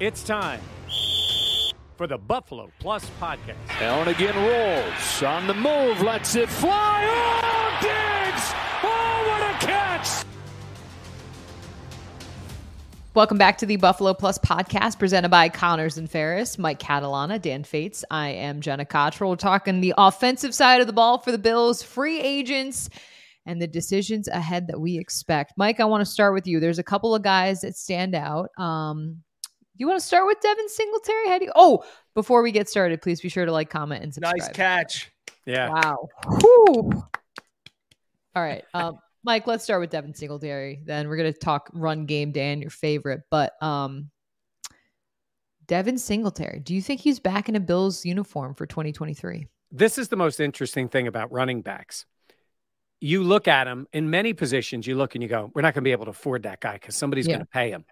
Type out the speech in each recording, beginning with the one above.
It's time for the Buffalo Plus podcast. Allen again rolls on the move, lets it fly. Oh, Diggs! Oh, what a catch! Welcome back to the Buffalo Plus podcast presented by Connors and Ferris, Mike Catalana, Dan Fetes. I am Jenna Cottrell. We're talking the offensive side of the ball for the Bills, free agents, and the decisions ahead that we expect. Mike, I want to start with you. There's a couple of guys that stand out. Um, you want to start with Devin Singletary? How do you? Oh, before we get started, please be sure to like, comment, and subscribe. Nice catch. Yeah. Wow. Whew. All right. Um, Mike, let's start with Devin Singletary. Then we're gonna talk run game, Dan, your favorite. But um Devin Singletary, do you think he's back in a Bills uniform for 2023? This is the most interesting thing about running backs. You look at him in many positions, you look and you go, We're not gonna be able to afford that guy because somebody's Yeah. gonna pay him.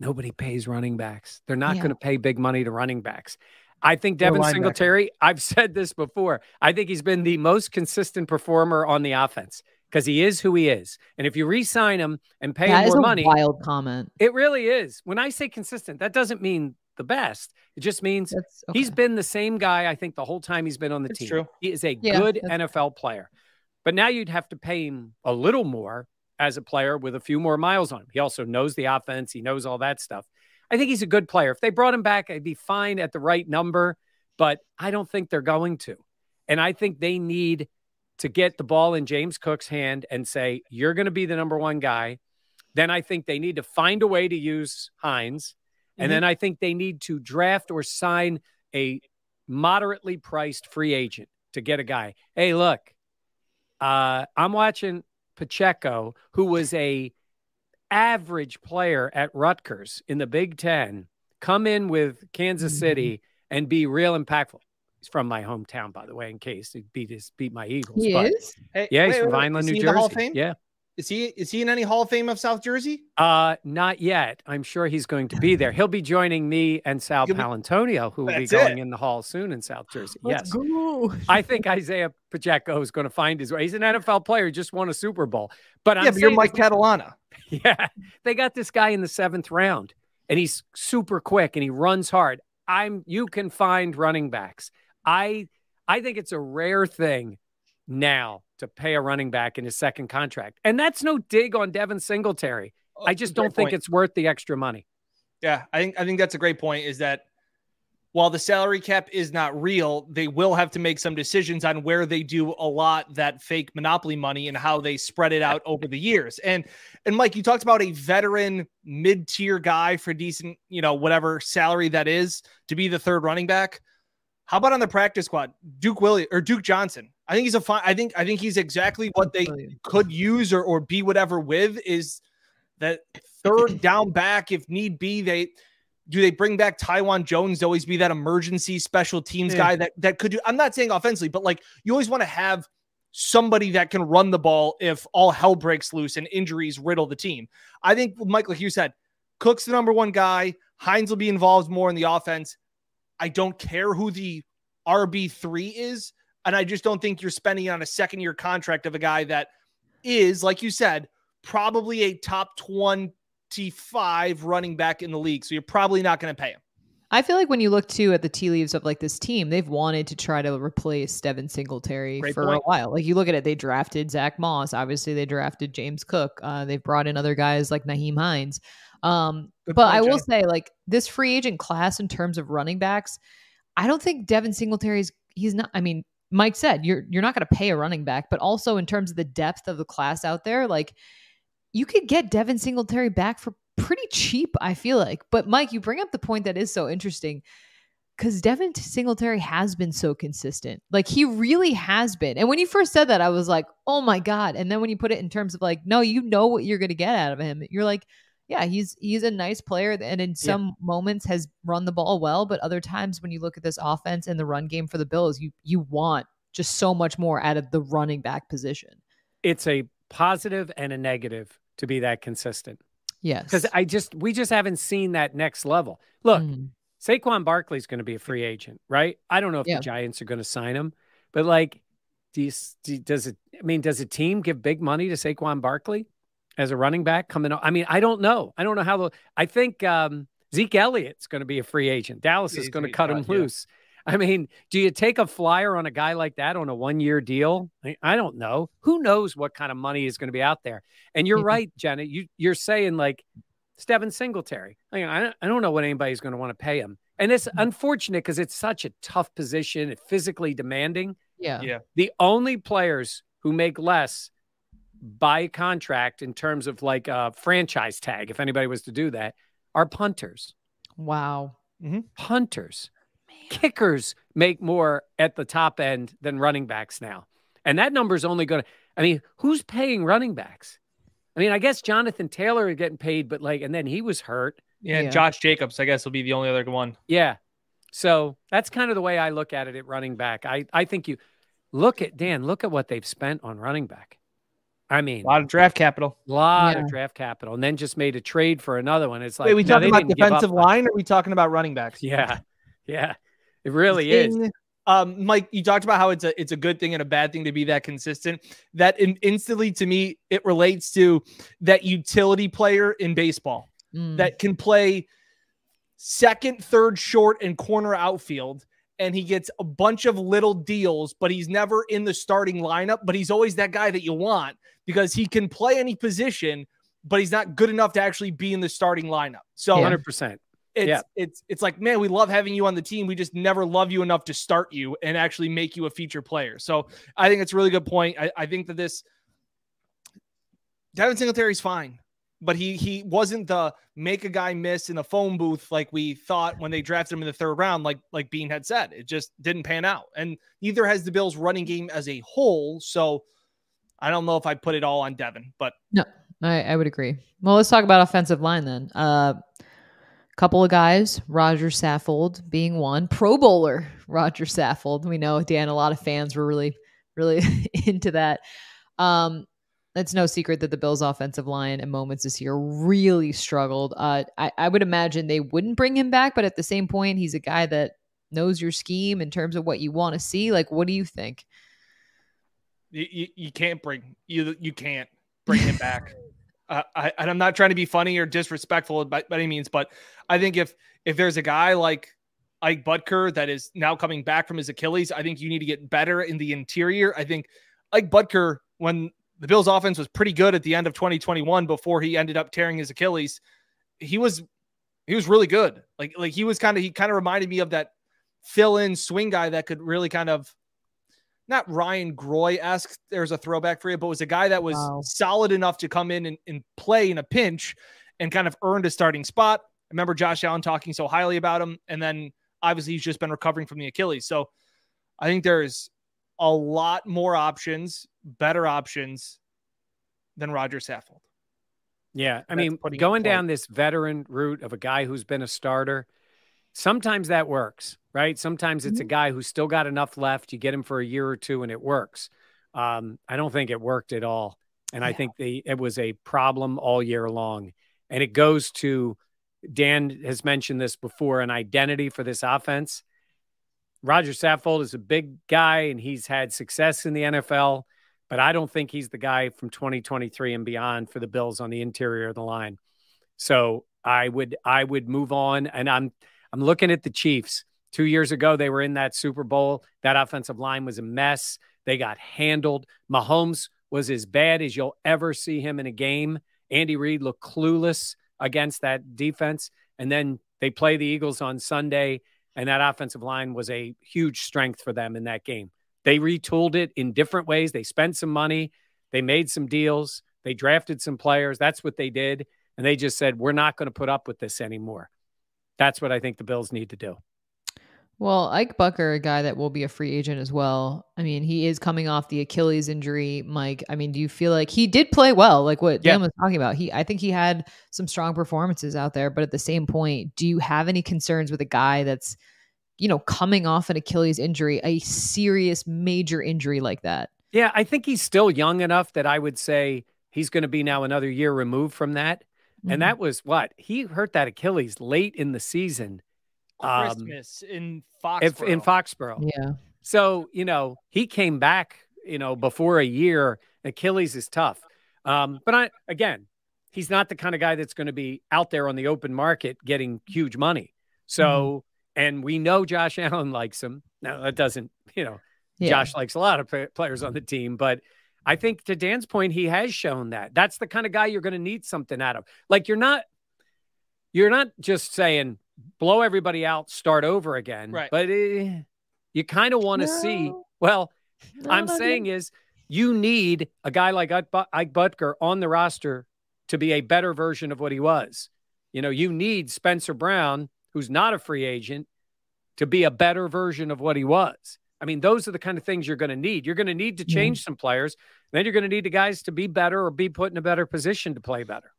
Nobody pays running backs. They're not Yeah. going to pay big money to running backs. I think Devin linebacker. Singletary, I've said this before. I think he's been the most consistent performer on the offense because he is who he is. And if you re sign him and pay That him is more a money, wild comment. it really is. When I say consistent, that doesn't mean the best. It just means That's he's okay. been the same guy, I think, the whole time he's been on the It's team. true. He is a Yeah, good that's- NFL player. But now you'd have to pay him a little more as a player with a few more miles on him. He also knows the offense, he knows all that stuff. I think he's a good player. If they brought him back, I'd be fine at the right number, but I don't think they're going to. And I think they need to get the ball in James Cook's hand and say, You're going to be the number one guy. Then I think they need to find a way to use Hines. And then I think they need to draft or sign a moderately priced free agent to get a guy. Hey, look, uh, I'm watching Pacheco, who was a average player at Rutgers in the Big Ten, come in with Kansas mm-hmm. City and be real impactful. He's from my hometown, by the way, in case he beat his beat my Eagles. He but- is? Hey, Yeah, he's wait, from wait, wait. Vineland, New he in the Hall of Jersey. Yeah. Is he is he in any Hall of Fame of South Jersey? Uh, not yet. I'm sure he's going to be there. He'll be joining me and Sal He'll Paolantonio, who will be going it. in the hall soon in South Jersey. Let's yes. go. I think Isaiah Pacheco is going to find his way. He's an NFL player, just won a Super Bowl. But I'm yeah, but you're saying Mike this- Catalana. Yeah, they got this guy in the seventh round, and he's super quick and he runs hard. I'm. You can find running backs. I. I think it's a rare thing now to pay a running back in his second contract, and that's no dig on Devin Singletary. Oh, I just don't think point. it's worth the extra money. Yeah, I think I think that's a great point. Is that while the salary cap is not real, they will have to make some decisions on where they do a lot that fake monopoly money and how they spread it out over the years. And and Mike, you talked about a veteran mid-tier guy for decent, you know, whatever salary that is to be the third running back. How about on the practice squad, Duke Willie or Duke Johnson? I think he's a fine. I think I think he's exactly what they could use or or be whatever with is that third down back if need be. They do they bring back Taiwan Jones to always be that emergency special teams Yeah. guy that that could do. I'm not saying offensively, but like you always want to have somebody that can run the ball if all hell breaks loose and injuries riddle the team. I think like you said, Cook's the number one guy. Hines will be involved more in the offense. I don't care who the RB three is, and I just don't think you're spending on a second year contract of a guy that is, like you said, probably a top 25 running back in the league. So you're probably not going to pay him. I feel like when you look too at the tea leaves of like this team, they've wanted to try to replace Devin Singletary Great for point. a while. Like you look at it, they drafted Zach Moss. Obviously, they drafted James Cook. Uh, they've brought in other guys like Nyheim Hines. Um, but point, I will Jay. say, like this free agent class in terms of running backs, I don't think Devin Singletary's he's not I mean, Mike said you're you're not going to pay a running back, but also in terms of the depth of the class out there, like you could get Devin Singletary back for pretty cheap, I feel like. But Mike, you bring up the point that is so interesting because Devin Singletary has been so consistent. Like he really has been. And when you first said that, I was like, oh my God. And then when you put it in terms of like, no, you know what you're gonna get out of him, you're like, yeah, he's he's a nice player and in some yeah. moments has run the ball well, but other times when you look at this offense and the run game for the Bills, you you want just so much more out of the running back position. It's a positive and a negative to be that consistent. Yes. Because I just we just haven't seen that next level. Look, mm. Saquon Barkley's going to be a free agent, right? I don't know if yeah. the Giants are going to sign him, but like, do you, do, does it? I mean, does a team give big money to Saquon Barkley as a running back coming? I mean, I don't know. I don't know how. The, I think um, Zeke Elliott's going to be a free agent. Dallas is going to cut him loose. I mean, do you take a flyer on a guy like that on a one year deal? I, I, don't know. Who knows what kind of money is going to be out there? And you're right, Jenna. You, you're saying like Devin Singletary. I, mean, I, I don't know what anybody's going to want to pay him. And it's mm-hmm. unfortunate because it's such a tough position, it's physically demanding. Yeah. Yeah. The only players who make less by contract in terms of like a franchise tag, if anybody was to do that, are punters. Wow. Mm-hmm. Punters kickers make more at the top end than running backs now. And that number is only going to, I mean, who's paying running backs? I mean, I guess Jonathan Taylor is getting paid, but like, and then he was hurt. Yeah, yeah. Josh Jacobs, I guess, will be the only other one. Yeah. So that's kind of the way I look at it at running back. I, I think you look at Dan, look at what they've spent on running back. I mean, a lot of draft capital, a lot yeah. of draft capital, and then just made a trade for another one. It's like, Wait, we no, talking about defensive line, or are we talking about running backs? Yeah, yeah. It really thing, is. Um, Mike, you talked about how it's a it's a good thing and a bad thing to be that consistent. That in, instantly to me, it relates to that utility player in baseball mm. that can play second, third, short, and corner outfield. And he gets a bunch of little deals, but he's never in the starting lineup. But he's always that guy that you want because he can play any position, but he's not good enough to actually be in the starting lineup. So, hundred yeah. percent it's yeah. it's it's like man we love having you on the team we just never love you enough to start you and actually make you a feature player so i think it's a really good point i, I think that this devin singletary's fine but he he wasn't the make a guy miss in the phone booth like we thought when they drafted him in the third round like like Beane had said. It just didn't pan out. And neither has the bills running game as a whole. So i don't know if i put it all on devin but no I, I would agree. Well let's talk about offensive line then. Uh couple of guys, Roger Saffold being one, Pro Bowler Roger Saffold. We know Dan, a lot of fans were really, really into that. Um, it's no secret that the Bills' offensive line at moments this year really struggled. Uh, I, I would imagine they wouldn't bring him back, but at the same point, he's a guy that knows your scheme in terms of what you want to see. Like, what do you think? You, you, you can't bring you you can't bring him back. Uh, I, and I'm not trying to be funny or disrespectful by, by any means, but I think if if there's a guy like Ike Boettger that is now coming back from his Achilles, I think you need to get better in the interior. I think Ike Boettger, when the Bills' offense was pretty good at the end of 2021 before he ended up tearing his Achilles, he was he was really good. Like like he was kind of he kind of reminded me of that fill in swing guy that could really kind of not Ryan Groy esque. There's a throwback for you, but was a guy that was wow. solid enough to come in and, and, play in a pinch and kind of earned a starting spot. I remember Josh Allen talking so highly about him. And then obviously he's just been recovering from the Achilles. So I think there's a lot more options, better options than Roger Saffold. Yeah. I That's mean, going down this veteran route of a guy who's been a starter, sometimes that works right? Sometimes it's a mm-hmm. guy who's still got enough left. You get him for a year or two and it works. Um, I don't think it worked at all. And yeah. I think the, it was a problem all year long. And it goes to Dan has mentioned this before an identity for this offense. Roger Saffold is a big guy and he's had success in the NFL, but I don't think he's the guy from 2023 and beyond for the Bills on the interior of the line. So I would I would move on and I'm I'm looking at the Chiefs. Two years ago, they were in that Super Bowl. That offensive line was a mess. They got handled. Mahomes was as bad as you'll ever see him in a game. Andy Reid looked clueless against that defense. And then they play the Eagles on Sunday. And that offensive line was a huge strength for them in that game. They retooled it in different ways. They spent some money, they made some deals, they drafted some players. That's what they did. And they just said, we're not going to put up with this anymore. That's what I think the Bills need to do. Well, Ike Boettger, a guy that will be a free agent as well. I mean, he is coming off the Achilles injury. Mike, I mean, do you feel like he did play well, like what yeah. Dan was talking about? He, I think he had some strong performances out there, but at the same point, do you have any concerns with a guy that's, you know, coming off an Achilles injury, a serious major injury like that? Yeah, I think he's still young enough that I would say he's going to be now another year removed from that. Mm-hmm. And that was what he hurt that Achilles late in the season um, Christmas um, in Foxborough. If, in Foxborough. Yeah. So, you know, he came back, you know, before a year. Achilles is tough. Um, but I, again, he's not the kind of guy that's going to be out there on the open market getting huge money. So, mm-hmm. And we know Josh Allen likes him. Now, that doesn't, you know, yeah. Josh likes a lot of players on the team, but I think to Dan's point, he has shown that. That's the kind of guy you're going to need something out of. Like you're not, you're not just saying, blow everybody out, start over again. Right. But eh, you kind of want to no. see. Well, no, I'm saying is you need a guy like Ike Boettger on the roster to be a better version of what he was. You know, you need Spencer Brown, who's not a free agent, to be a better version of what he was. I mean, those are the kind of things you're going to need. You're going to need to change mm-hmm. some players. Then you're going to need the guys to be better or be put in a better position to play better.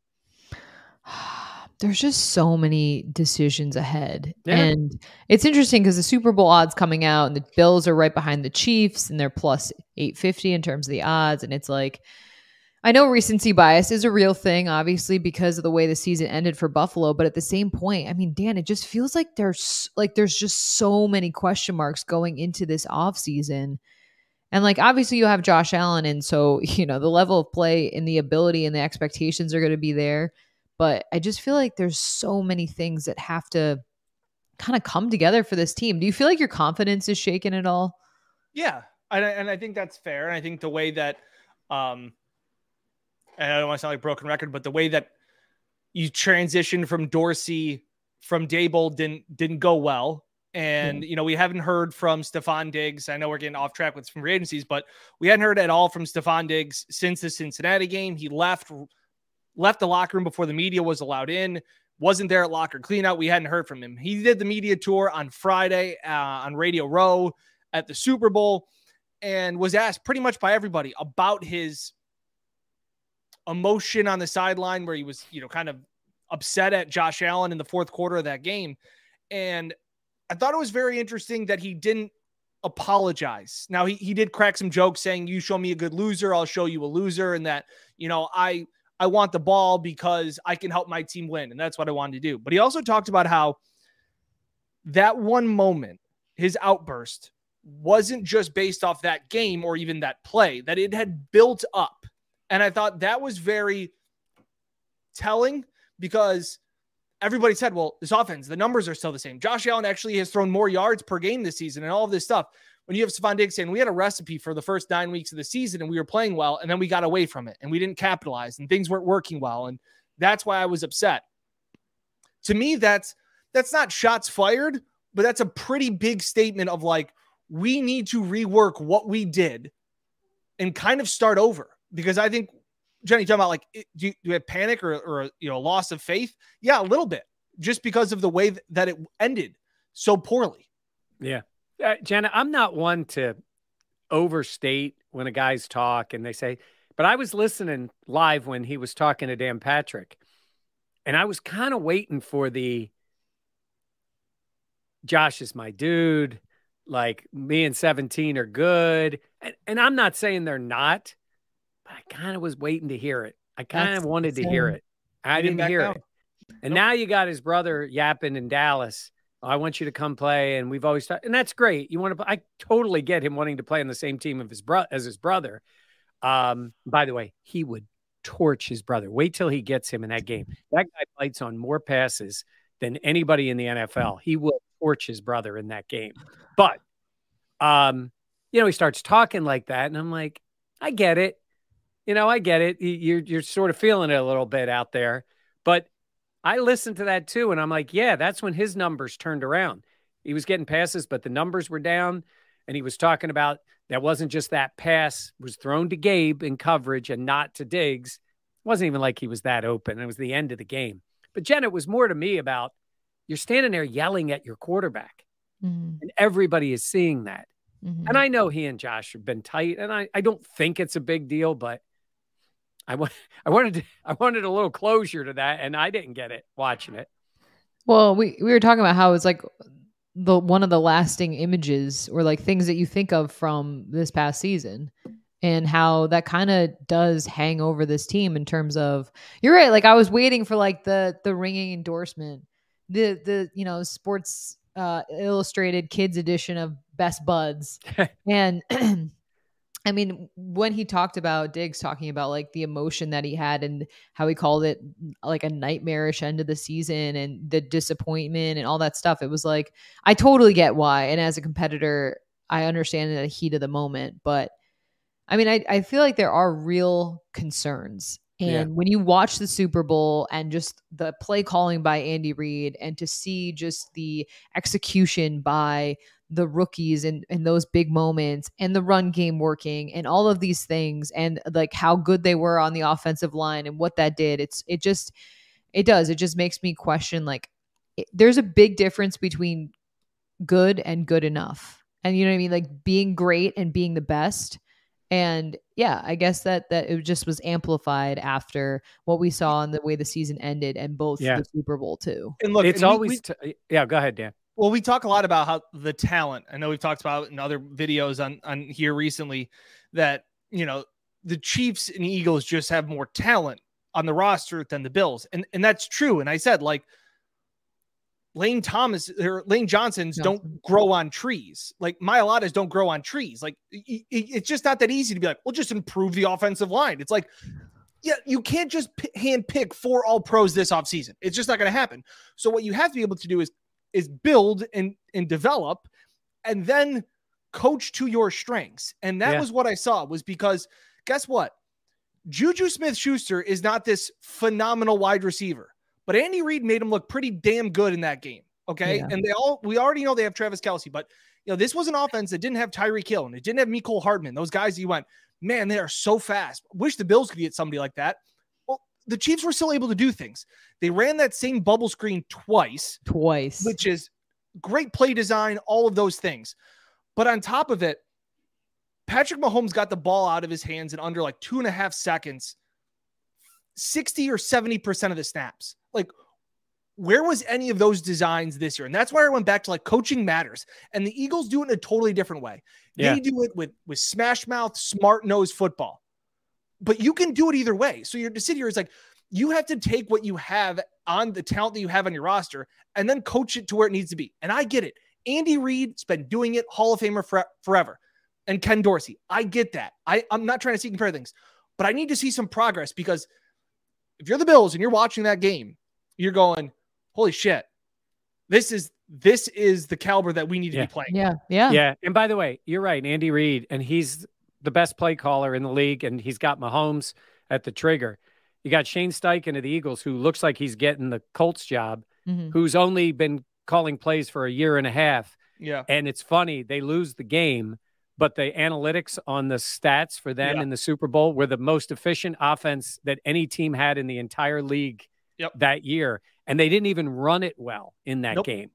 there's just so many decisions ahead. Yeah. And it's interesting because the Super Bowl odds coming out and the Bills are right behind the Chiefs and they're plus 850 in terms of the odds. And it's like, I know recency bias is a real thing, obviously, because of the way the season ended for Buffalo. But at the same point, I mean, Dan, it just feels like there's like there's just so many question marks going into this offseason. And like obviously you have Josh Allen, and so you know the level of play and the ability and the expectations are going to be there. But I just feel like there's so many things that have to kind of come together for this team. Do you feel like your confidence is shaken at all? Yeah. And I, and I think that's fair. And I think the way that, um, and I don't want to sound like broken record, but the way that you transitioned from Dorsey from Daboll didn't didn't go well. And mm. you know, we haven't heard from Stefon Diggs. I know we're getting off track with some free agencies, but we hadn't heard at all from Stefon Diggs since the Cincinnati game. He left left the locker room before the media was allowed in, wasn't there at locker cleanout. We hadn't heard from him. He did the media tour on Friday uh, on Radio Row at the Super Bowl and was asked pretty much by everybody about his emotion on the sideline where he was, you know, kind of upset at Josh Allen in the fourth quarter of that game. And I thought it was very interesting that he didn't apologize. Now he, he did crack some jokes saying, You show me a good loser, I'll show you a loser, and that, you know, I I want the ball because I can help my team win. And that's what I wanted to do. But he also talked about how that one moment, his outburst, wasn't just based off that game or even that play, that it had built up. And I thought that was very telling because everybody said, well, this offense, the numbers are still the same. Josh Allen actually has thrown more yards per game this season and all of this stuff when you have Stefon Diggs saying we had a recipe for the first nine weeks of the season and we were playing well, and then we got away from it and we didn't capitalize and things weren't working well. And that's why I was upset. To me, that's that's not shots fired, but that's a pretty big statement of like, we need to rework what we did and kind of start over. Because I think Jenny talking about like, do you, do you have panic or, or you know loss of faith? Yeah, a little bit, just because of the way that it ended so poorly. Yeah, uh, Jenna, I'm not one to overstate when a guy's talk and they say, but I was listening live when he was talking to Dan Patrick, and I was kind of waiting for the Josh is my dude. Like me and 17 are good. And, and I'm not saying they're not, but I kind of was waiting to hear it. I kind of wanted to hear it. I didn't hear it. And nope. now you got his brother yapping in Dallas. I want you to come play. And we've always talked, and that's great. You want to, I totally get him wanting to play on the same team of his bro- as his brother. Um, by the way, he would torch his brother. Wait till he gets him in that game. That guy bites on more passes than anybody in the NFL. He will torch his brother in that game. But, um, you know, he starts talking like that, and I'm like, I get it. You know, I get it. You're you're sort of feeling it a little bit out there, but I listened to that too, and I'm like, yeah, that's when his numbers turned around. he was getting passes, but the numbers were down. And he was talking about that wasn't just that pass was thrown to Gabe in coverage and not to Diggs. It wasn't even like he was that open. It was the end of the game. But Jen, it was more to me about you're standing there yelling at your quarterback, Mhm. and everybody is seeing that. Mhm. And I know he and Josh have been tight, and I, I don't think it's a big deal, but I want I wanted to, I wanted a little closure to that, and I didn't get it watching it. Well, we we were talking about how it's like the one of the lasting images or like things that you think of from this past season and how that kind of does hang over this team in terms of you're right like I was waiting for like the the ringing endorsement the the you know sports uh illustrated kids edition of best buds and I mean, when he talked about Diggs talking about like the emotion that he had and how he called it like a nightmarish end of the season and the disappointment and all that stuff, it was like, I totally get why. And as a competitor, I understand the heat of the moment. But I mean, I, I feel like there are real concerns. And Yeah. when you watch the Super Bowl and just the play calling by Andy Reid and to see just the execution by the rookies and, and those big moments and the run game working and all of these things and like how good they were on the offensive line and what that did it's it just it does it just makes me question like it, there's a big difference between good and good enough and you know what i mean like being great and being the best and yeah i guess that that it just was amplified after what we saw and the way the season ended and both Yeah. the super bowl too And look, it's and we- always we- t- yeah. Go ahead, Dan. Well, we talk a lot about how the talent. I know we've talked about it in other videos on on here recently that you know the Chiefs and Eagles just have more talent on the roster than the Bills, and and that's true. And I said like Lane Thomas or Lane Johnsons Johnson. don't grow on trees. Like Mailatas don't grow on trees. Like i- i- it's just not that easy to be like, well, just improve the offensive line. It's like. Yeah, you can't just p- hand pick four all pros this offseason. It's just not going to happen. So what you have to be able to do is is build and and develop and then coach to your strengths. And that Yeah. was what i saw was because guess what? Juju smith schuster is not this phenomenal wide receiver but andy reid made him look pretty damn good in that game. Okay. Yeah. and they all we already know they have travis Kelce but you know this was an offense that didn't have Tyreek hill and it didn't have Mecole hardman those guys you went man they are so fast. Wish the bills could get somebody like that the chiefs were still able to do things they ran that same bubble screen twice twice which is great play design, all of those things. But on top of it, Patrick Mahomes got the ball out of his hands in under like two and a half seconds, 60 or 70% of the snaps. Like, where was any of those designs this year? And that's why I went back to like coaching matters. And the Eagles do it in a totally different way. Yeah. They do it with with smash mouth, smart nose football. But you can do it either way. So your decision here is like you have to take what you have on the talent that you have on your roster and then coach it to where it needs to be. And I get it. Andy Reid's been doing it, Hall of Famer for, forever. And Ken Dorsey, I get that. I, I'm not trying to see compare things, but I need to see some progress because if you're the Bills and you're watching that game, you're going, holy shit, this is this is the caliber that we need to Yeah. be playing. yeah yeah Yeah. And by the way, you're right, Andy Reid, and he's the best play caller in the league, and he's got Mahomes at the trigger. You got Shane Steichen of the Eagles, who looks like he's getting the Colts job, Mhm. who's only been calling plays for a year and a half. Yeah. And it's funny, they lose the game, but the analytics on the stats for them Yeah. in the Super Bowl were the most efficient offense that any team had in the entire league Yep. that year. And they didn't even run it well in that Nope. game.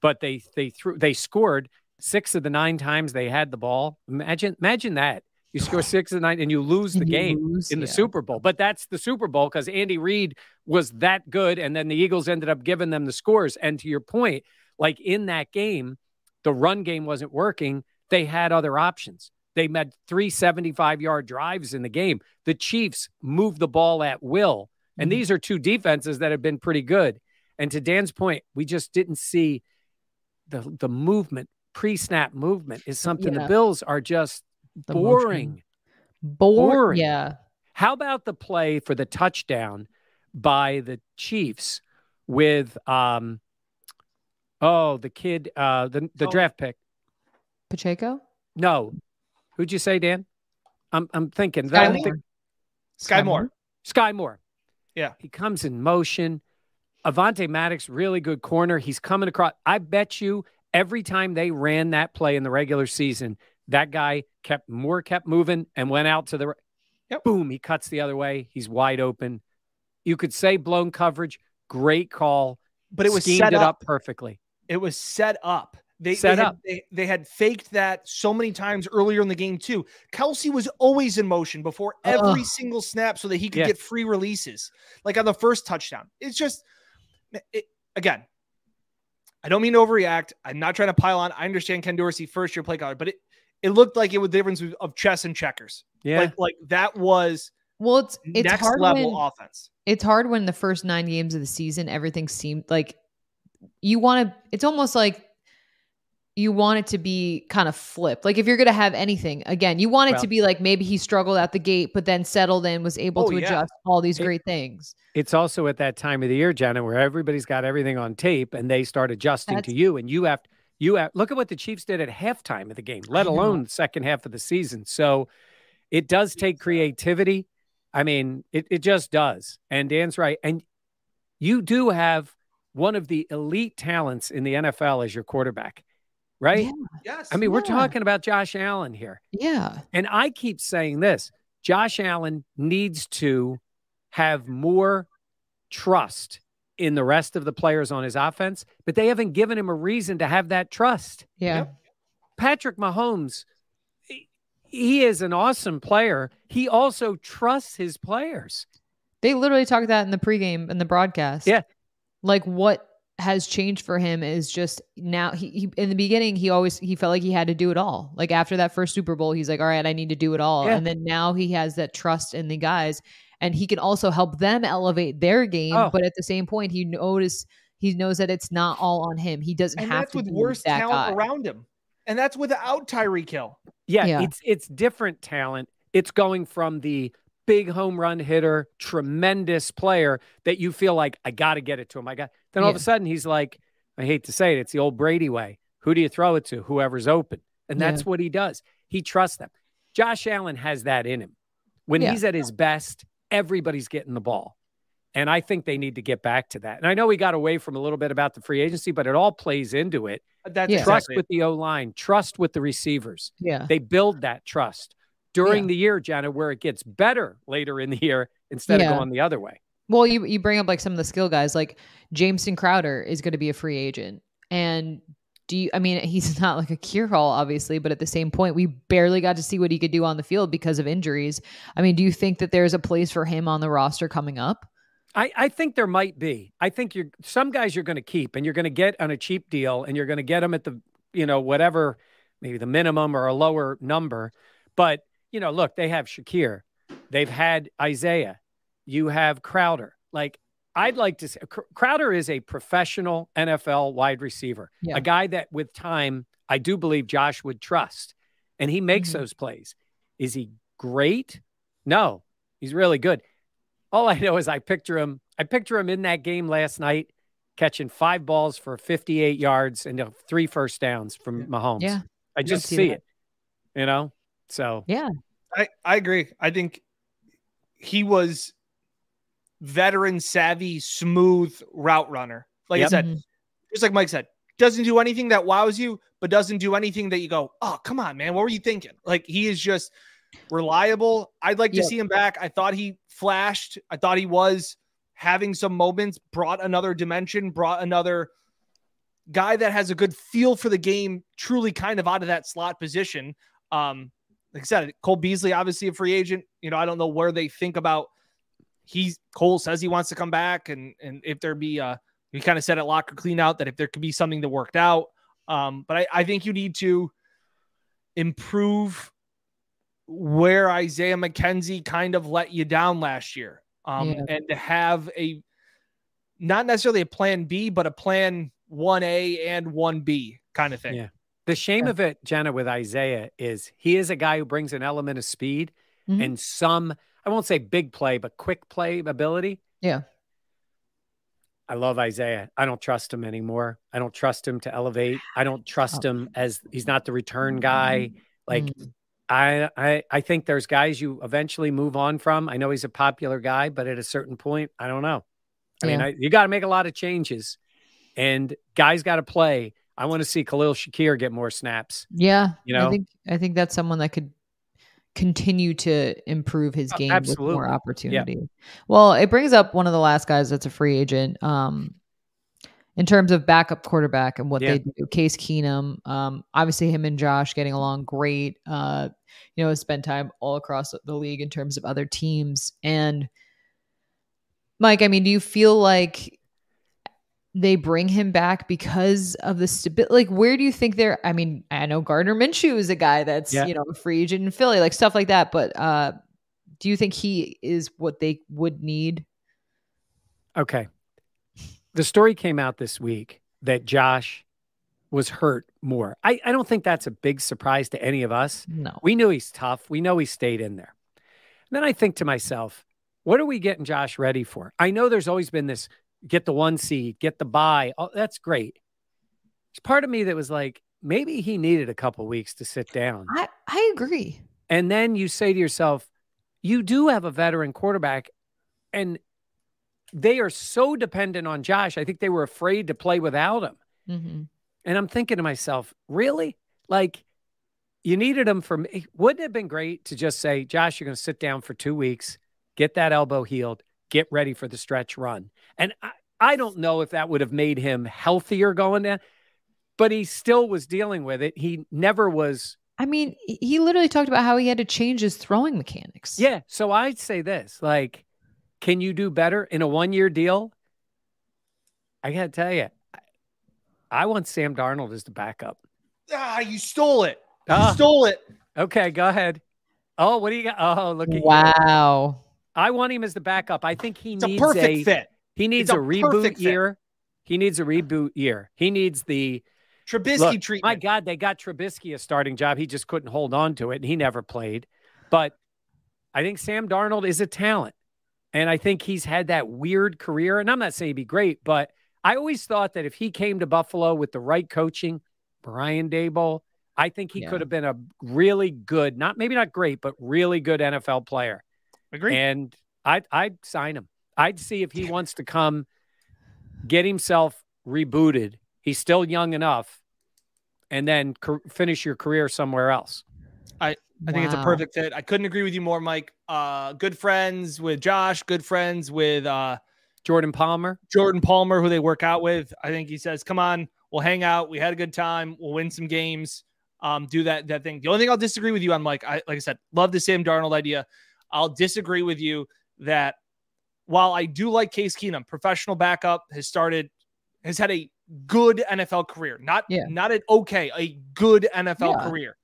But they they threw they scored six of the nine times they had the ball. Imagine imagine that. You score six of the nine and you lose the you game lose, in the yeah. Super Bowl. But that's the Super Bowl because Andy Reid was that good. And then the Eagles ended up giving them the scores. And to your point, like in that game, the run game wasn't working. They had other options. They had three 75 yard drives in the game. The Chiefs moved the ball at will. And Mhm. these are two defenses that have been pretty good. And to Dan's point, we just didn't see the the movement, pre-snap movement is something Yeah. the Bills are just The boring. Boring. Boring. Yeah. How about the play for the touchdown by the Chiefs with um oh the kid uh the the Oh. draft pick? Pacheco? No. Who'd you say, Dan? I'm I'm thinking Skyy that Moore. Skyy Moore. Skyy Moore. Yeah. He comes in motion. Avonte Maddox, really good corner. He's coming across. I bet you Every time they ran that play in the regular season, that guy kept more kept moving and went out to the Yep. boom. He cuts the other way. He's wide open. You could say blown coverage. Great call. But it was schemed set it up. up perfectly. It was set up. They, Set they had, up. They, they had faked that so many times earlier in the game too. Kelce was always in motion before every single snap, so that he could Yeah. get free releases, like on the first touchdown. It's just, it, again, I don't mean to overreact. I'm not trying to pile on. I understand Ken Dorsey first year play caller, but it it looked like it was the difference of chess and checkers. Yeah. Like like that was Well, it's it's next hard level when, offense. it's hard when the first nine games of the season everything seemed like you want to it's almost like you want it to be kind of flipped like if you're going to have anything again you want it Well- to be like maybe he struggled at the gate but then settled in was able Oh, to yeah. adjust all these It- great things it's also at that time of the year, Jenna, where everybody's got everything on tape and they start adjusting to you. And you have you have look at what the Chiefs did at halftime of the game, let alone second half of the season. So it does take uh creativity. I mean, it, it just does. And Dan's right. And you do have one of the elite talents in the NFL as your quarterback, right? Yeah. Yes. I mean, we're talking about Josh Allen here. yeah And I keep saying this Josh Allen needs to have more trust in the rest of the players on his offense, but they haven't given him a reason to have that trust. yeah Yep. Patrick Mahomes, he- he is an awesome player. He also trusts his players. they literally talked about that in the pregame in the broadcast Yeah. like what has changed for him is just now he, he in the beginning he always he felt like he had to do it all like after that first super bowl he's like all right i need to do it all Yeah. and then now he has that trust in the guys and he can also help them elevate their game Oh. but at the same point he notice he knows that it's not all on him he doesn't and have that's to with be worse that talent guy. around him. And that's without Tyreek Hill. Yeah, Yeah. it's it's different talent. It's going from the big home run hitter, tremendous player that you feel like I got to get it to him. I got. Then all of a sudden he's like, I hate to say it, it's the old Brady way. Who do you throw it to? Whoever's open, and Yeah. that's what he does. He trusts them. Josh Allen has that in him. When Yeah. he's at his best, everybody's getting the ball. And I think they need to get back to that. And I know we got away from a little bit about the free agency, but it all plays into it. That's Yeah. Trust exactly with the O line, trust with the receivers yeah they build that trust during Yeah. the year, Jenna, where it gets better later in the year instead Yeah. of going the other way. Well, you you bring up like some of the skill guys, like Jameson Crowder is going to be a free agent, and do you? I mean, he's not like a cure all, obviously, but at the same point, we barely got to see what he could do on the field because of injuries. I mean, do you think that there's a place for him on the roster coming up? I, I think there might be. I think you're some guys you're going to keep and you're going to get on a cheap deal and you're going to get them at the, you know, whatever, maybe the minimum or a lower number. But, you know, look, they have Shakir, they've had Isaiah, you have Crowder. Like, I'd like to say Crowder is a professional NFL wide receiver, Yeah. a guy that with time, I do believe Josh would trust, and he makes Mhm. those plays. Is he great? No, he's really good. All I know is I picture him. I picture him in that game last night, catching five balls for 58 yards and three first downs from Mahomes. Yeah. I just see see it. You know, so Yeah, I, I agree. I think he was veteran savvy, smooth route runner. Like Yep. I said, just like Mike said, doesn't do anything that wows you, but doesn't do anything that you go, oh, come on, man. What were you thinking? Like he is just reliable. I'd like to Yep. see him back. I thought he flashed. I thought he was having some moments, brought another dimension, brought another guy that has a good feel for the game, truly kind of out of that slot position. Um, like I said, Cole Beasley, obviously a free agent. You know, I don't know where they think about. He's Cole says he wants to come back, and and if there be uh, we kind of said at locker clean out that if there could be something that worked out. Um, but I, I think you need to improve where Isaiah McKenzie kind of let you down last year. Um, Yeah. and to have a not necessarily a plan B, but a plan 1A and 1B kind of thing. Yeah. The shame of it, Jenna, with Isaiah is he is a guy who brings an element of speed Mhm. and some, I won't say big play, but quick play ability. Yeah. I love Isaiah. I don't trust him anymore. I don't trust him to elevate. I don't trust him as he's not the return guy. Like Mm. I, I I think there's guys you eventually move on from. I know he's a popular guy, but at a certain point, I don't know. I mean, I, you got to make a lot of changes, and guys got to play. I want to see Khalil Shakir get more snaps. Yeah, You know? I think I think that's someone that could continue to improve his Oh, game with absolutely. more Yeah. opportunity. Well, it brings up one of the last guys that's a free agent. Um, in terms of backup quarterback and what Yeah. they do, Case Keenum. Um, obviously him and Josh getting along great. Uh, you know, spend time all across the league in terms of other teams. And Mike, I mean, do you feel like they bring him back because of the stability. Like, where do you think they're? I mean, I know Gardner Minshew is a guy that's Yeah. you know a free agent in Philly, like stuff like that. But uh, do you think he is what they would need? Okay. The story came out this week that Josh was hurt more. I, I don't think that's a big surprise to any of us. No. We knew he's tough. We know he stayed in there. And then I think to myself, what are we getting Josh ready for? I know there's always been this get the one seed, get the buy. Oh, that's great. There's part of me that was like, maybe he needed a couple weeks to sit down. I I agree. And then you say to yourself, you do have a veteran quarterback, and they are so dependent on Josh. I think they were afraid to play without him. hmm And I'm thinking to myself, really? Like, you needed him for me. Wouldn't it have been great to just say, Josh, you're going to sit down for two weeks, get that elbow healed, get ready for the stretch run? And I, I don't know if that would have made him healthier going down, but he still was dealing with it. He never was I mean, he- he literally talked about how he had to change his throwing mechanics. Yeah. So I'd say this like, can you do better in a one year deal? I got to tell you, I want Sam Darnold as the backup. Ah, you stole it. You Ah. stole it. Okay, go ahead. Oh, what do you got? Oh, look at you. Wow. I want him as the backup. I think he It's a needs perfect a fit. he needs a, a reboot year. He needs a reboot year. He needs the Trubisky Look, treatment. My God, they got Trubisky a starting job. He just couldn't hold on to it, and he never played. But I think Sam Darnold is a talent, and I think he's had that weird career. And I'm not saying he'd be great, but I always thought that if he came to Buffalo with the right coaching, Brian Daboll, I think he Yeah. could have been a really good, not maybe not great, but really good NFL player. Agree. And I'd I'd sign him. I'd see if he wants to come get himself rebooted. He's still young enough, and then ca- finish your career somewhere else. I I think it's a perfect fit. I couldn't agree with you more, Mike. Uh, good friends with Josh, good friends with uh, Jordan Palmer. Jordan Palmer, who they work out with. I think he says, "Come on, we'll hang out. We had a good time. We'll win some games. Um, do that that thing." The only thing I'll disagree with you on, Mike, I like I said, love the Sam Darnold idea. I'll disagree with you that while I do like Case Keenum, professional backup, has started, has had a good NFL career. Not Yeah. not an okay, a good NFL Yeah. career.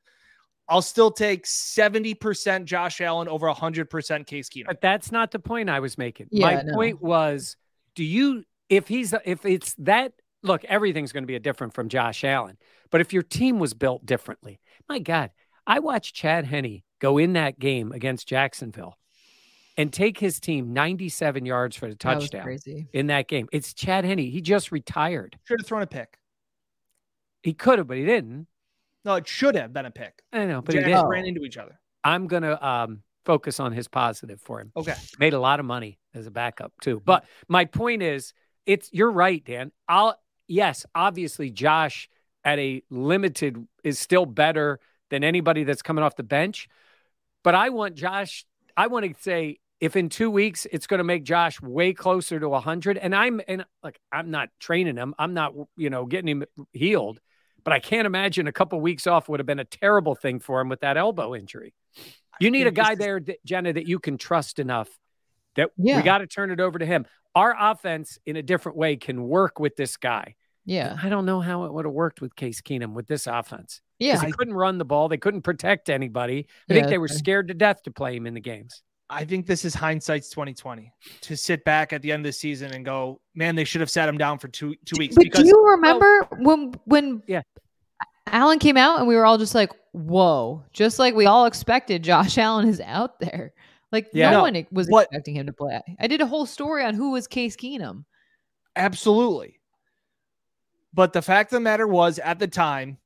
I'll still take 70% Josh Allen over 100% Case Keenum. But that's not the point I was making. Yeah, My no. point was, do you if he's if it's that look, everything's going to be a different from Josh Allen. But if your team was built differently, my God, I watched Chad Henne go in that game against Jacksonville and take his team 97 yards for the That touchdown crazy. in that game. It's Chad Henne. He just retired. Should have thrown a pick. He could have, but he didn't. No, it should have been a pick. I know, but he Jags didn't. ran into each other. I'm gonna um, focus on his positive for him. Okay. Made a lot of money as a backup too. But my point is, it's you're right, Dan. I'll yes, obviously Josh at a limited is still better than anybody that's coming off the bench. But I want Josh. I want to say if in two weeks it's going to make Josh way closer to 100, and I'm and like I'm not training him. I'm not you know getting him healed. But I can't imagine a couple weeks off would have been a terrible thing for him with that elbow injury. You need a guy there, Jenna, that you can trust enough that Yeah. we got to turn it over to him. Our offense, in a different way, can work with this guy. Yeah. I don't know how it would have worked with Case Keenum with this offense. Yeah. Because he couldn't run the ball. They couldn't protect anybody. I think they were scared to death to play him in the games. I think this is hindsight's 2020 to sit back at the end of the season and go, man, they should have sat him down for two two weeks. But do you remember when when Yeah. Allen came out and we were all just like, "Whoa!" Just like we all expected, Josh Allen is out there. Like Yeah. no No, one was what- expecting him to play. I did a whole story on who was Case Keenum. absolutely. But the fact of the matter was, at the time,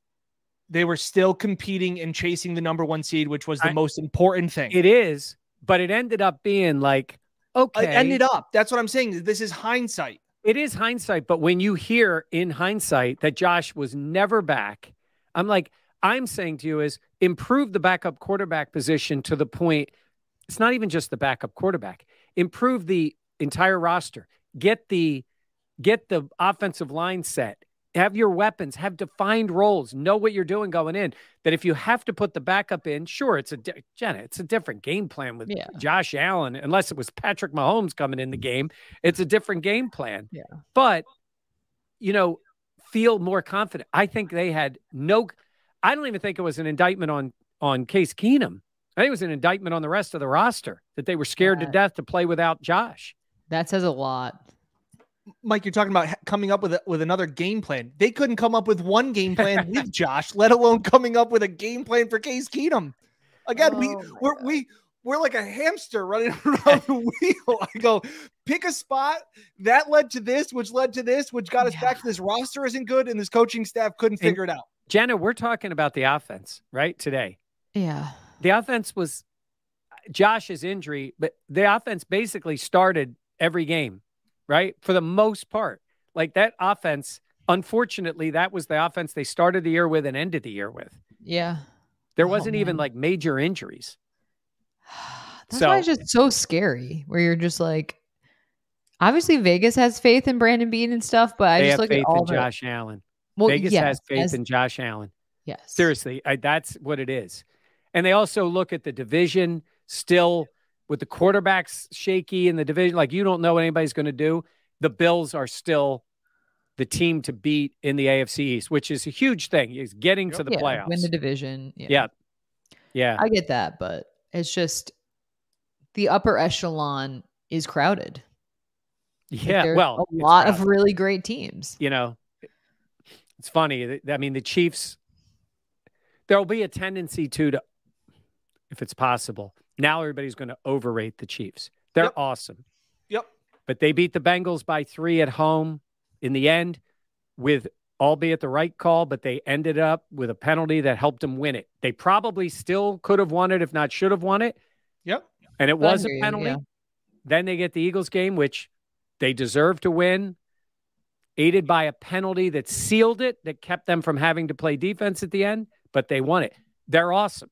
they were still competing and chasing the number one seed, which was the I- most important thing. It is, but it ended up being like, okay. It ended up. That's what I'm saying. This is hindsight. It is hindsight, but when you hear in hindsight that Josh was never back, I'm like, I'm saying to you is improve the backup quarterback position to the point. It's not even just the backup quarterback. Improve the entire roster. Get the get the offensive line set have your weapons, have defined roles, know what you're doing going in. That if you have to put the backup in, sure, it's a Jenna, it's a different game plan with yeah. Josh Allen, unless it was Patrick Mahomes coming in the game. It's a different game plan. Yeah. But you know, feel more confident. I think they had no I don't even think it was an indictment on on Case Keenum. I think it was an indictment on the rest of the roster that they were scared yeah. to death to play without Josh. That says a lot. Mike, you're talking about coming up with a, with another game plan. They couldn't come up with one game plan with Josh, let alone coming up with a game plan for Case Keenum. Again, oh we we're, we we're like a hamster running around the wheel. I go pick a spot that led to this, which led to this, which got us yeah. back to this roster isn't good, and this coaching staff couldn't and figure it out. Jenna, we're talking about the offense right today. Yeah, the offense was Josh's injury, but the offense basically started every game right? For the most part, like that offense, unfortunately, that was the offense they started the year with and ended the year with. Yeah. There wasn't oh, even like major injuries. That's so, why it's just so scary where you're just like, obviously Vegas has faith in Brandon Beane and stuff, but I just look faith at all. Josh Allen. Well, Vegas yes, has faith as... in Josh Allen. Yes. Seriously, I, that's what it is. And they also look at the division still with the quarterbacks shaky in the division, like you don't know what anybody's going to do. The Bills are still the team to beat in the AFC East, which is a huge thing. Is getting to the yeah, playoffs, win the division. Yeah. yeah, yeah. I get that, but it's just the upper echelon is crowded. Yeah, like well, a lot of really great teams. You know, it's funny. I mean, the Chiefs. There will be a tendency to, to if it's possible, now everybody's going to overrate the Chiefs. They're yep. awesome. Yep. But they beat the Bengals by three at home in the end with albeit the right call, but they ended up with a penalty that helped them win it. They probably still could have won it, if not should have won it. Yep. And it was a penalty. Yeah. Then they get the Eagles game, which they deserve to win, aided by a penalty that sealed it, that kept them from having to play defense at the end, but they won it. They're awesome.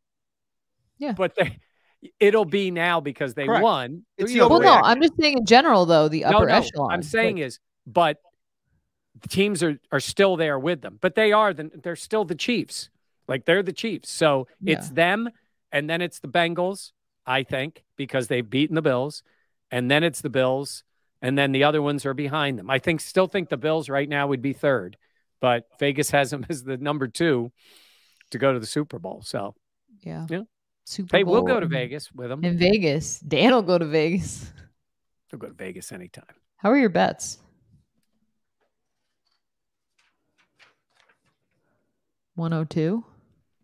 Yeah. But they it'll be now because they Correct. won. It's well, no, I'm just saying in general though, the upper no, no, echelon. I'm saying is, but the teams are are still there with them, but they are the, they're still the Chiefs. Like they're the Chiefs. So yeah. it's them and then it's the Bengals, I think, because they've beaten the Bills, and then it's the Bills, and then the other ones are behind them. I think still think the Bills right now would be third, but Vegas has them as the number two to go to the Super Bowl. So yeah. Yeah. Super hey, Bowl. we'll go to Vegas with them. In Vegas. Dan will go to Vegas. He'll go to Vegas anytime. How are your bets? 102.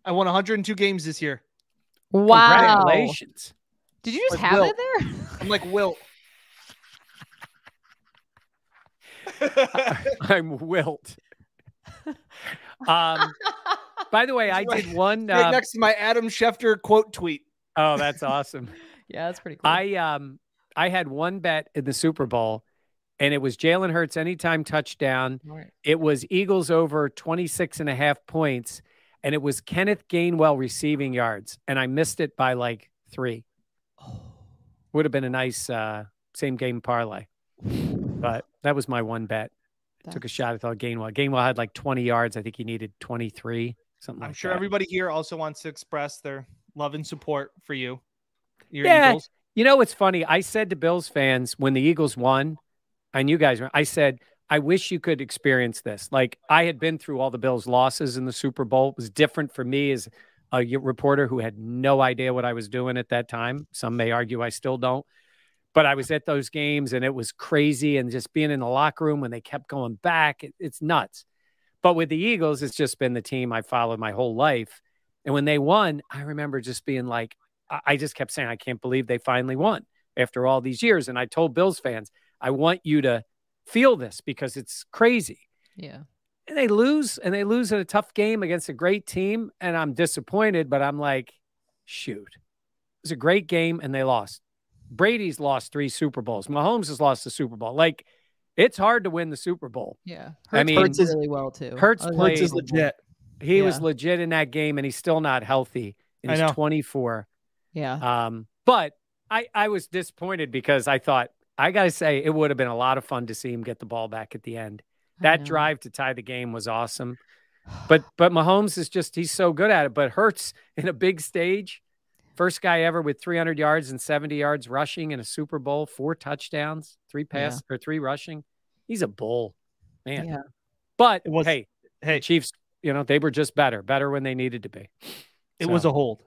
I won 102 games this year. Wow. Congratulations. Did you just like have Wilt. it there? I'm like Wilt. I'm Wilt. Um, by the way, I did one right uh, next to my Adam Schefter quote tweet. Oh, that's awesome. yeah, that's pretty cool. I um I had one bet in the Super Bowl and it was Jalen Hurts anytime touchdown. Right. It was Eagles over 26 and a half points and it was Kenneth Gainwell receiving yards and I missed it by like 3. Oh. Would have been a nice uh same game parlay. But that was my one bet. Took a shot at Gainwell. Gainwell had like 20 yards. I think he needed 23. Something I'm like sure that. everybody here also wants to express their love and support for you. yeah. Eagles. You know what's funny? I said to Bills fans when the Eagles won, and you guys, I said, I wish you could experience this. Like I had been through all the Bills' losses in the Super Bowl. It was different for me as a reporter who had no idea what I was doing at that time. Some may argue I still don't. But I was at those games and it was crazy. And just being in the locker room when they kept going back, it, it's nuts. But with the Eagles, it's just been the team I followed my whole life. And when they won, I remember just being like, I just kept saying, I can't believe they finally won after all these years. And I told Bills fans, I want you to feel this because it's crazy. Yeah. And they lose and they lose in a tough game against a great team. And I'm disappointed, but I'm like, shoot, it was a great game and they lost. Brady's lost three Super Bowls. Mahomes has lost the Super Bowl. Like, It's hard to win the Super Bowl. Yeah. I Hurts mean, played Hurts is- really well too. Hurts Other than played- Hurts is legit. He was legit in that game, and he's still not healthy. And he's 24. Yeah. Um, but I, I was disappointed because I thought I gotta say it would have been a lot of fun to see him get the ball back at the end. That drive to tie the game was awesome. But but Mahomes is just he's so good at it. But Hurts in a big stage, first guy ever with 300 yards and 70 yards rushing in a Super Bowl, four touchdowns, three pass or three rushing. He's a bull, man. Yeah. But It was- hey, Hey, Chiefs, you know they were just better, better when they needed to be. it So- was a hold.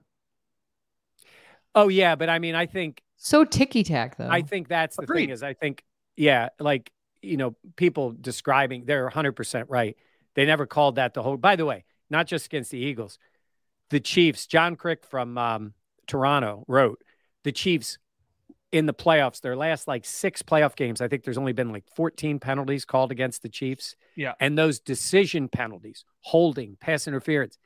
Oh yeah, but I mean, I think So ticky tack though. I think that's the Agreed. thing is I think yeah, like you know, people describing they're 100% right. They never called that the whole By the way, not just against the Eagles. The Chiefs, John Crick from um, Toronto wrote, the Chiefs in the playoffs, their last like 6 playoff games, I think there's only been like 14 penalties called against the Chiefs. Yeah. And those decision penalties, holding, pass interference,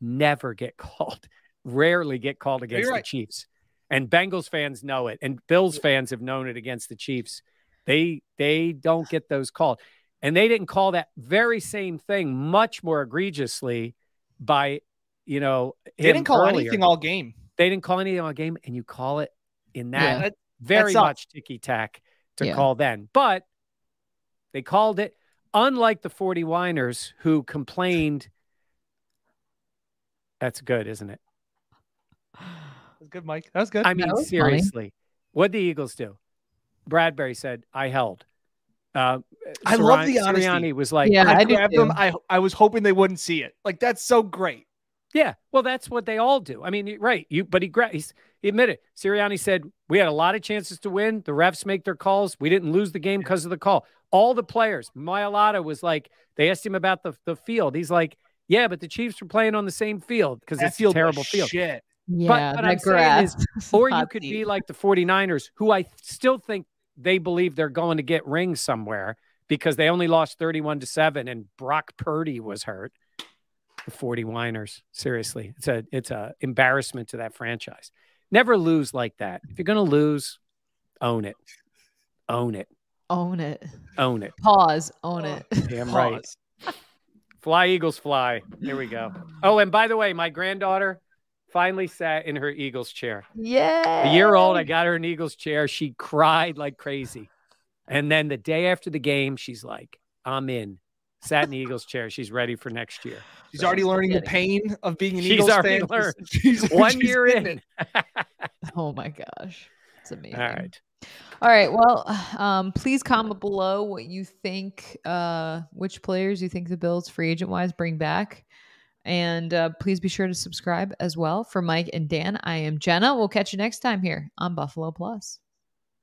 never get called. Rarely get called against the. Chiefs. And Bengals fans know it, and Bills fans have known it against the Chiefs. They they don't get those called, and they didn't call that very same thing much more egregiously by you know They didn't call earlier. anything all game. They didn't call anything on a game, and you call it in that Yeah. Very sucks. much ticky tack to Yeah. call then. But they called it, unlike the 40 whiners who complained. That's good, isn't it? That was good, Mike. That was good. I mean, was funny. seriously, what the Eagles do? Bradberry said, "I held." Uh, I love the Sirianni- honesty. Sirianni was like, Yeah, I, I do grabbed them. I I was hoping they wouldn't see it. Like that's so great. Yeah, well, that's what they all do. I mean, right? You, but he, gra- he's, he admitted. Sirianni said we had a lot of chances to win. The refs make their calls. We didn't lose the game because of the call. All the players. Mailata was like, they asked him about the the field. He's like, yeah, but the Chiefs were playing on the same field because it's a terrible field. Shit. yeah, but that I'm saying grass. is- Or you could seat. be like the 49ers, who I still think they believe they're going to get rings somewhere because they only lost 31 to 7 and Brock Purdy was hurt. The 49ers, seriously. It's a it's a embarrassment to that franchise. Never lose like that. If you're going to lose, own it. Own it. own it. Own it. Pause. Own it. Damn right. Fly Eagles fly. Here we go. Oh, and by the way, my granddaughter finally sat in her Eagles chair. Yeah. A year old, I got her an Eagles chair. She cried like crazy. And then the day after the game, she's like, I'm in. Sat in the Eagles chair. She's ready for next year. She's already learning the Kidding. pain of being an She's Eagles already fan. learned. She's, One she's year in. Oh my gosh. It's amazing. All right. All right. Well, um, please comment below what you think, uh, which players you think the Bills free agent wise bring back. And uh, please be sure to subscribe as well. For Mike and Dan, I am Jenna. We'll catch you next time here on Buffalo Plus.